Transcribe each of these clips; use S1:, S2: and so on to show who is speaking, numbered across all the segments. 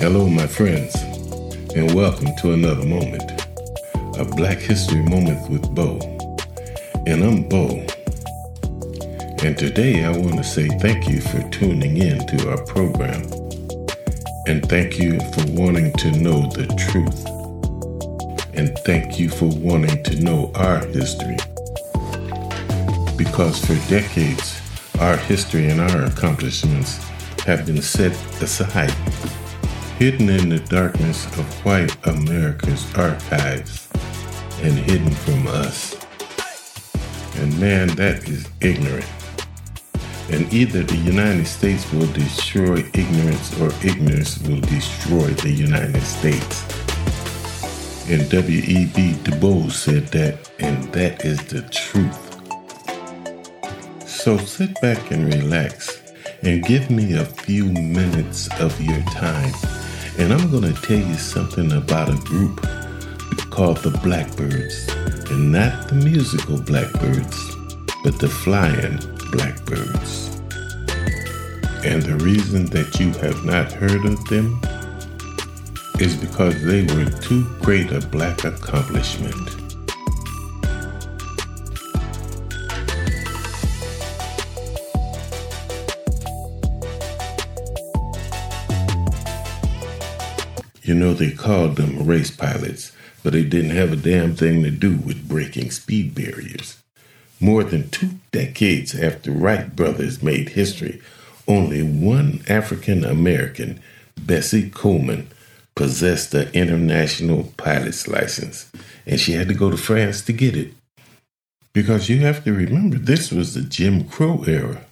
S1: Hello, my friends, and welcome to another moment, a Black History Moment with Bo. And I'm Bo. And today I want to say thank you for tuning in to our program. And thank you for wanting to know the truth. And thank you for wanting to know our history. Because for decades, our history and our accomplishments have been set aside, hidden in the darkness of white America's archives and hidden from us. And man, that is ignorant. And either the United States will destroy ignorance or ignorance will destroy the United States. And W.E.B. Du Bois said that, and that is the truth. So sit back and relax and give me a few minutes of your time. And I'm going to tell you something about a group called the Blackbirds. And not the musical Blackbirds, but the flying Blackbirds. And the reason that you have not heard of them is because they were too great a black accomplishment. You know, they called them race pilots, but they didn't have a damn thing to do with breaking speed barriers. More than two decades after Wright brothers made history, only one African American, Bessie Coleman, possessed the international pilot's license, and she had to go to France to get it. Because you have to remember, this was the Jim Crow era.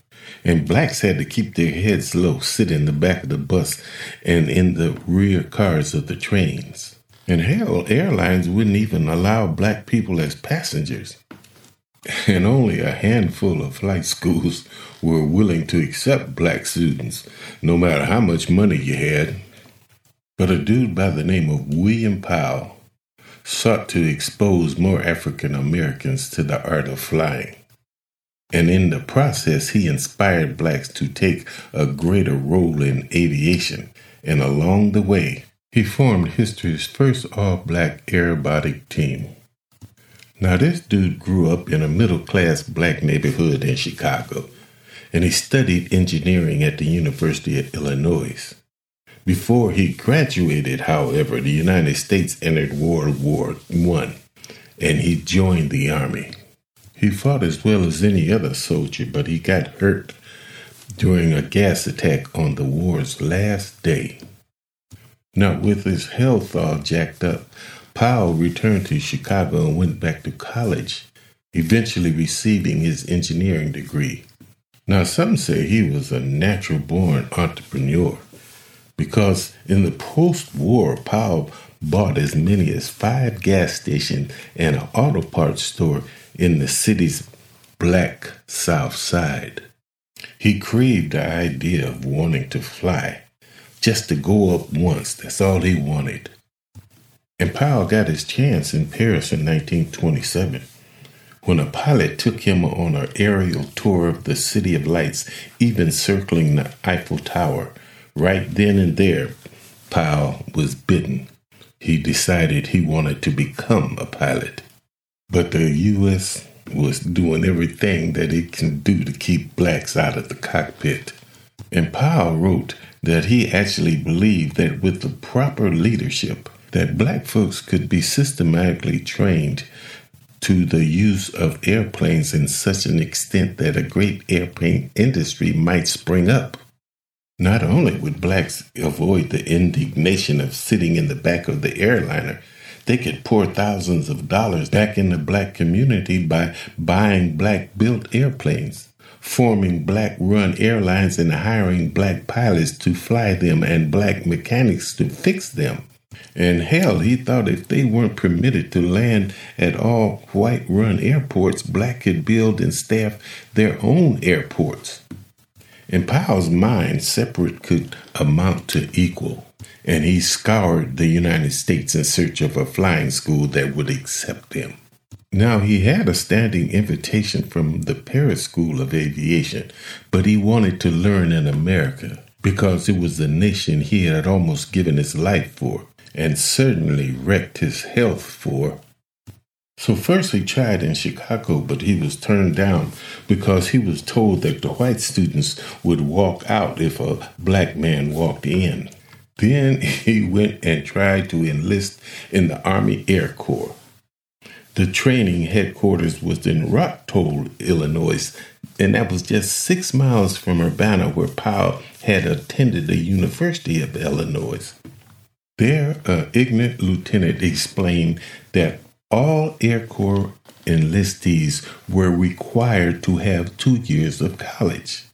S1: And blacks had to keep their heads low, sit in the back of the bus and in the rear cars of the trains. And hell, airlines wouldn't even allow black people as passengers. And only a handful of flight schools were willing to accept black students, no matter how much money you had. But a dude by the name of William Powell sought to expose more African Americans to the art of flying. And in the process, he inspired blacks to take a greater role in aviation. And along the way, he formed history's first all black aerobatic team. Now, this dude grew up in a middle class black neighborhood in Chicago, and he studied engineering at the University of Illinois. Before he graduated, however, the United States entered World War I, and he joined the Army. He fought as well as any other soldier, but he got hurt during a gas attack on the war's last day. Now, with his health all jacked up, Powell returned to Chicago and went back to college, eventually receiving his engineering degree. Now, some say he was a natural born entrepreneur because in the post war, Powell bought as many as five gas stations and an auto parts store in the city's black South Side. He craved the idea of wanting to fly, just to go up once. That's all he wanted. And Powell got his chance in Paris in 1927 when a pilot took him on an aerial tour of the City of Lights, even circling the Eiffel Tower. Right then and there, Powell was bitten. He decided he wanted to become a pilot. But the U.S. was doing everything that it can do to keep blacks out of the cockpit. And Powell wrote that he actually believed that with the proper leadership, that black folks could be systematically trained to the use of airplanes in such an extent that a great airplane industry might spring up. Not only would blacks avoid the indignation of sitting in the back of the airliner, they could pour thousands of dollars back in the black community by buying black built airplanes, forming black run airlines, and hiring black pilots to fly them and black mechanics to fix them. And hell, he thought if they weren't permitted to land at all white run airports, black could build and staff their own airports. In Powell's mind, separate could amount to equal and he scoured the United States in search of a flying school that would accept him. Now, he had a standing invitation from the Paris School of Aviation, but he wanted to learn in America. because it was the nation he had almost given his life for and certainly wrecked his health for. So first he tried in Chicago, but he was turned down because he was told that the white students would walk out if a black man walked in. Then he went and tried to enlist in the Army Air Corps. The training headquarters was in Rantoul, Illinois, and that was just six miles from Urbana, where Powell had attended the University of Illinois. There, an ignorant lieutenant explained that all Air Corps enlistees were required to have two years of college.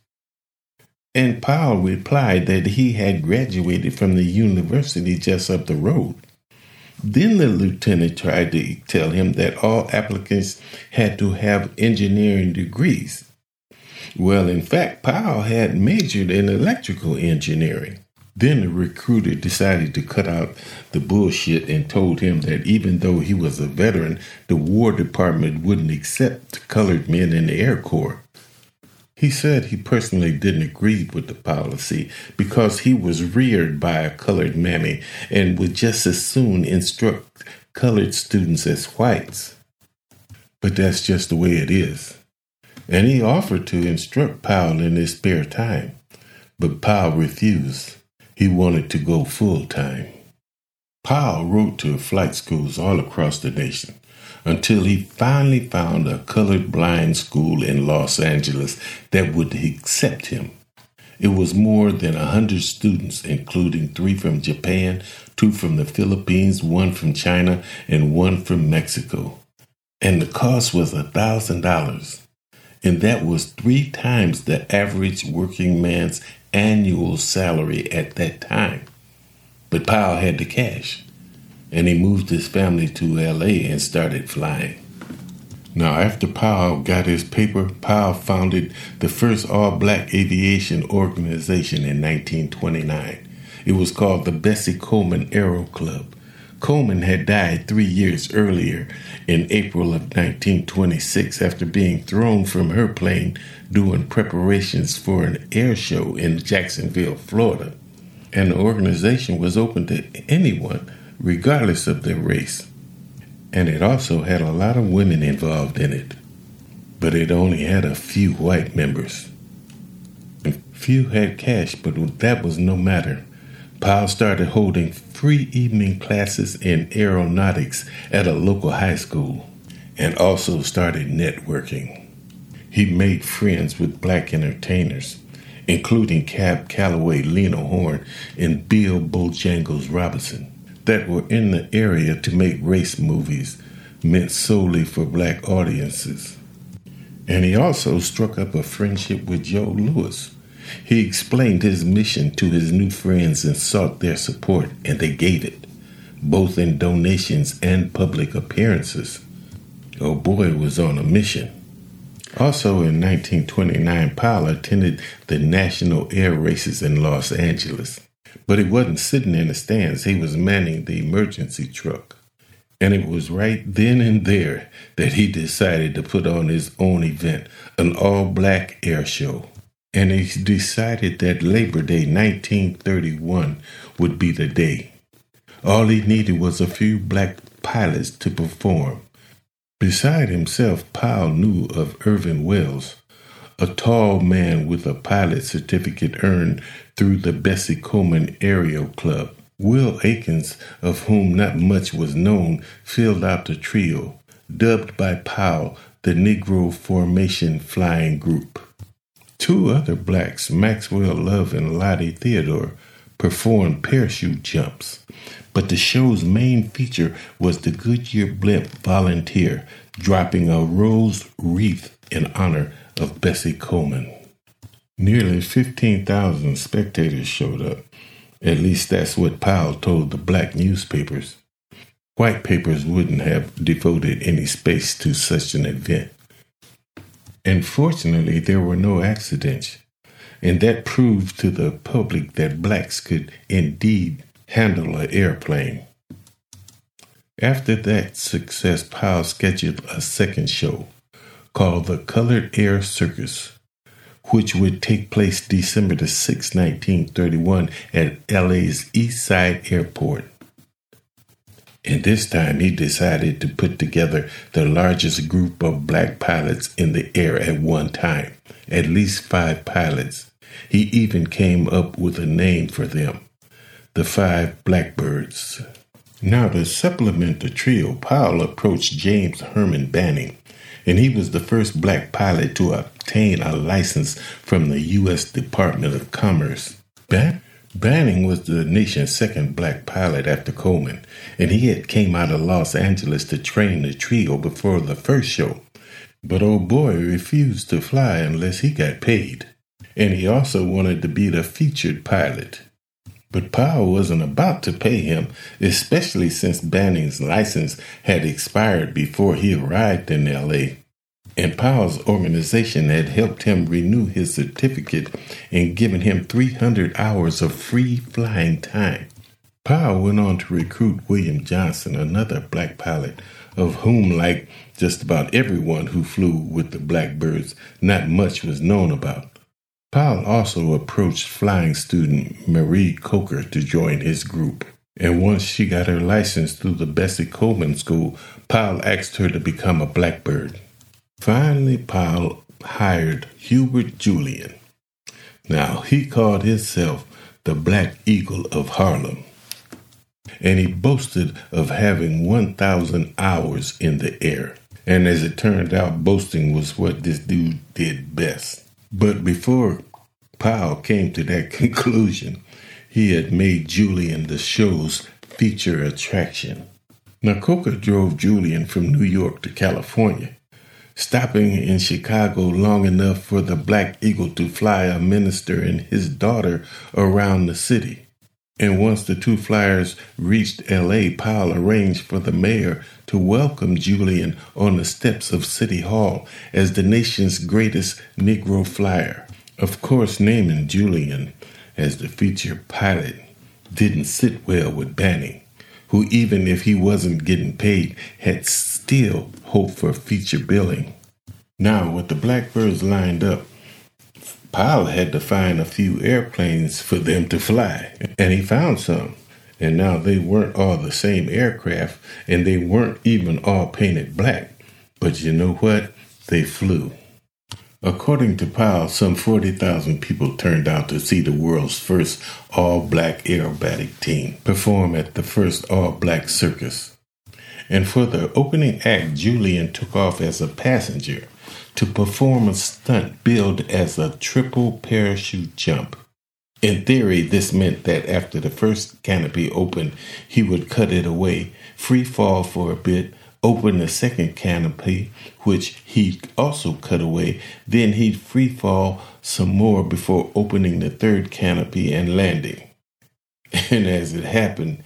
S1: And Powell replied that he had graduated from the university just up the road. Then the lieutenant tried to tell him that all applicants had to have engineering degrees. Well, in fact, Powell had majored in electrical engineering. Then the recruiter decided to cut out the bullshit and told him that even though he was a veteran, the War Department wouldn't accept colored men in the Air Corps. He said he personally didn't agree with the policy because he was reared by a colored mammy and would just as soon instruct colored students as whites. But that's just the way it is. And he offered to instruct Powell in his spare time, but Powell refused. He wanted to go full time. Powell wrote to flight schools all across the nation until he finally found a colored blind school in Los Angeles that would accept him. It was more than a hundred students, including three from Japan, two from the Philippines, one from China, and one from Mexico. And the cost was a thousand dollars. And that was three times the average working man's annual salary at that time. But Powell had the cash and he moved his family to LA and started flying. Now, after Powell got his paper, Powell founded the first all black aviation organization in 1929. It was called the Bessie Coleman Aero Club. Coleman had died three years earlier in April of 1926 after being thrown from her plane doing preparations for an air show in Jacksonville, Florida. And the organization was open to anyone regardless of their race. And it also had a lot of women involved in it. But it only had a few white members. Few had cash, but that was no matter. Powell started holding free evening classes in aeronautics at a local high school and also started networking. He made friends with black entertainers, including Cab Calloway, Lena Horne, and Bill Bojangles Robinson that were in the area to make race movies meant solely for black audiences. And he also struck up a friendship with Joe Louis. He explained his mission to his new friends and sought their support, and they gave it, both in donations and public appearances. Oh boy was on a mission. Also in 1929, Powell attended the National Air Races in Los Angeles. But he wasn't sitting in the stands, he was manning the emergency truck. And it was right then and there that he decided to put on his own event, an all black air show. And he decided that Labor Day 1931 would be the day. All he needed was a few black pilots to perform. Beside himself, Powell knew of Irvin Wells, a tall man with a pilot certificate earned through the Bessie Coleman Aerial Club. Will Akins, of whom not much was known, filled out the trio, dubbed by Powell the Negro Formation Flying Group. Two other blacks, Maxwell Love and Lottie Theodore, performed parachute jumps. But the show's main feature was the Goodyear Blimp volunteer dropping a rose wreath in honor of Bessie Coleman. Nearly 15,000 spectators showed up. At least that's what Powell told the black newspapers. White papers wouldn't have devoted any space to such an event. And fortunately, there were no accidents, and that proved to the public that blacks could indeed handle an airplane. After that success, Powell scheduled a second show called the Colored Air Circus, which would take place December the 6, 1931, at LA's East Side Airport. And this time he decided to put together the largest group of black pilots in the air at one time, at least five pilots. He even came up with a name for them the Five Blackbirds. Now, to supplement the trio, Powell approached James Herman Banning, and he was the first black pilot to obtain a license from the U.S. Department of Commerce. Ban- Banning was the nation's second black pilot after Coleman, and he had came out of Los Angeles to train the trio before the first show. But old boy refused to fly unless he got paid, and he also wanted to be the featured pilot. But Powell wasn't about to pay him, especially since Banning's license had expired before he arrived in LA. And Powell's organization had helped him renew his certificate and given him 300 hours of free flying time. Powell went on to recruit William Johnson, another black pilot, of whom, like just about everyone who flew with the Blackbirds, not much was known about. Powell also approached flying student Marie Coker to join his group. And once she got her license through the Bessie Coleman School, Powell asked her to become a Blackbird. Finally, Powell hired Hubert Julian. Now, he called himself the Black Eagle of Harlem. And he boasted of having 1,000 hours in the air. And as it turned out, boasting was what this dude did best. But before Powell came to that conclusion, he had made Julian the show's feature attraction. Coker drove Julian from New York to California, stopping in Chicago long enough for the Black Eagle to fly a minister and his daughter around the city. And once the two flyers reached LA, Powell arranged for the mayor to welcome Julian on the steps of City Hall as the nation's greatest Negro flyer. Of course, naming Julian as the feature pilot didn't sit well with Banning, who, even if he wasn't getting paid, had still hoped for feature billing. Now, with the Blackbirds lined up, Powell had to find a few airplanes for them to fly, and he found some. And now they weren't all the same aircraft, and they weren't even all painted black. But you know what? They flew. According to Powell, some 40,000 people turned out to see the world's first all black aerobatic team perform at the first all black circus. And for the opening act, Julian took off as a passenger to perform a stunt billed as a triple parachute jump. In theory, this meant that after the first canopy opened, he would cut it away, free fall for a bit, open the second canopy, which he also cut away, then he'd free fall some more before opening the third canopy and landing. And as it happened,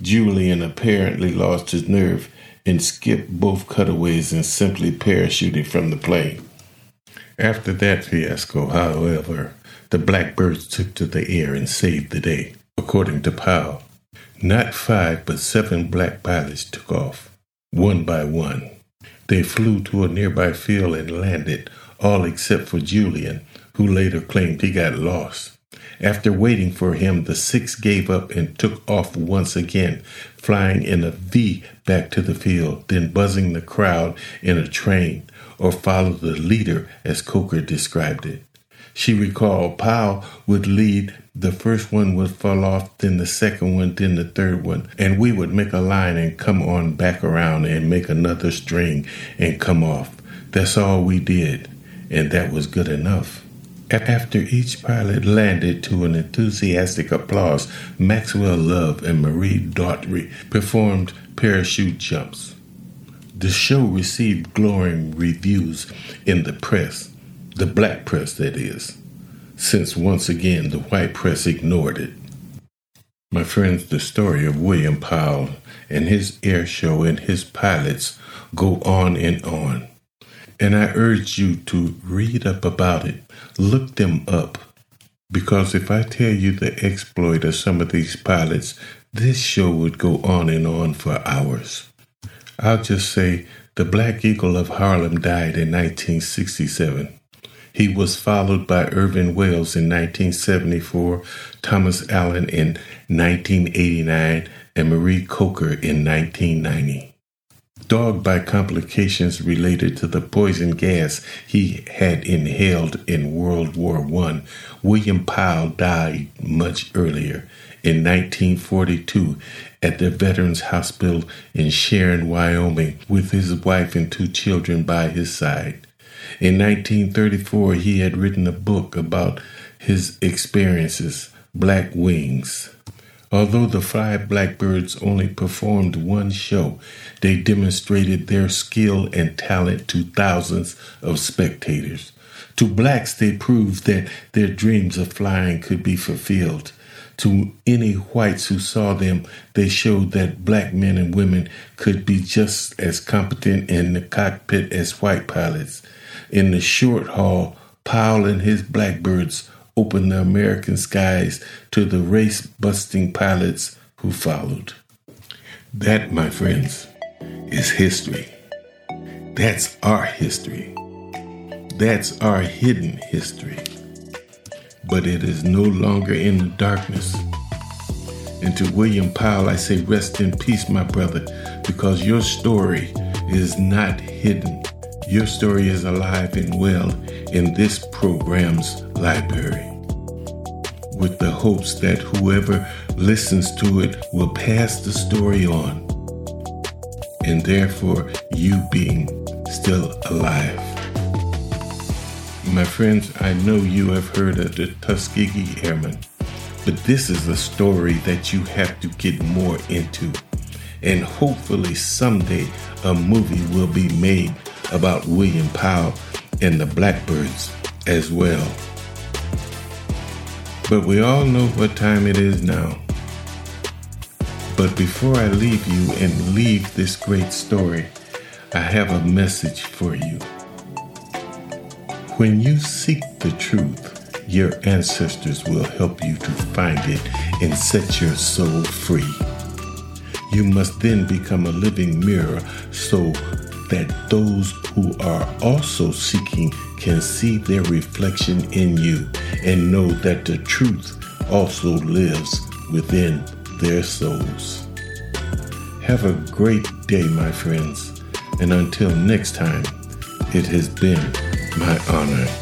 S1: Julian apparently lost his nerve and skipped both cutaways and simply parachuted from the plane. After that fiasco, however, the blackbirds took to the air and saved the day. According to Powell, not five but seven black pilots took off, one by one. They flew to a nearby field and landed, all except for Julian, who later claimed he got lost. After waiting for him, the six gave up and took off once again, flying in a V back to the field, then buzzing the crowd in a train, or follow the leader as Coker described it. She recalled Powell would lead, the first one would fall off, then the second one, then the third one, and we would make a line and come on back around and make another string and come off. That's all we did, and that was good enough. After each pilot landed to an enthusiastic applause, Maxwell Love and Marie Daughtry performed parachute jumps. The show received glowing reviews in the press, the black press, that is, since once again the white press ignored it. My friends, the story of William Powell and his air show and his pilots go on and on. And I urge you to read up about it, look them up. Because if I tell you the exploit of some of these pilots, this show would go on and on for hours. I'll just say the Black Eagle of Harlem died in 1967. He was followed by Irvin Wells in 1974, Thomas Allen in 1989, and Marie Coker in 1990. Dogged by complications related to the poison gas he had inhaled in World War I, William Powell died much earlier in 1942 at the Veterans Hospital in Sheridan, Wyoming, with his wife and two children by his side. In 1934, he had written a book about his experiences, Black Wings. Although the five Blackbirds only performed one show, they demonstrated their skill and talent to thousands of spectators. To blacks, they proved that their dreams of flying could be fulfilled. To any whites who saw them, they showed that black men and women could be just as competent in the cockpit as white pilots. In the short haul, Powell and his blackbirds opened the American skies to the race busting pilots who followed. That, my friends, is history. That's our history. That's our hidden history but it is no longer in the darkness. And to William Powell, I say, rest in peace, my brother, because your story is not hidden. Your story is alive and well in this program's library. With the hopes that whoever listens to it will pass the story on, and therefore you being still alive. My friends, I know you have heard of the Tuskegee Airmen, but this is a story that you have to get more into. And hopefully, someday, a movie will be made about William Powell and the Blackbirds as well. But we all know what time it is now. But before I leave you and leave this great story, I have a message for you. When you seek the truth, your ancestors will help you to find it and set your soul free. You must then become a living mirror so that those who are also seeking can see their reflection in you and know that the truth also lives within their souls. Have a great day, my friends, and until next time, it has been my honor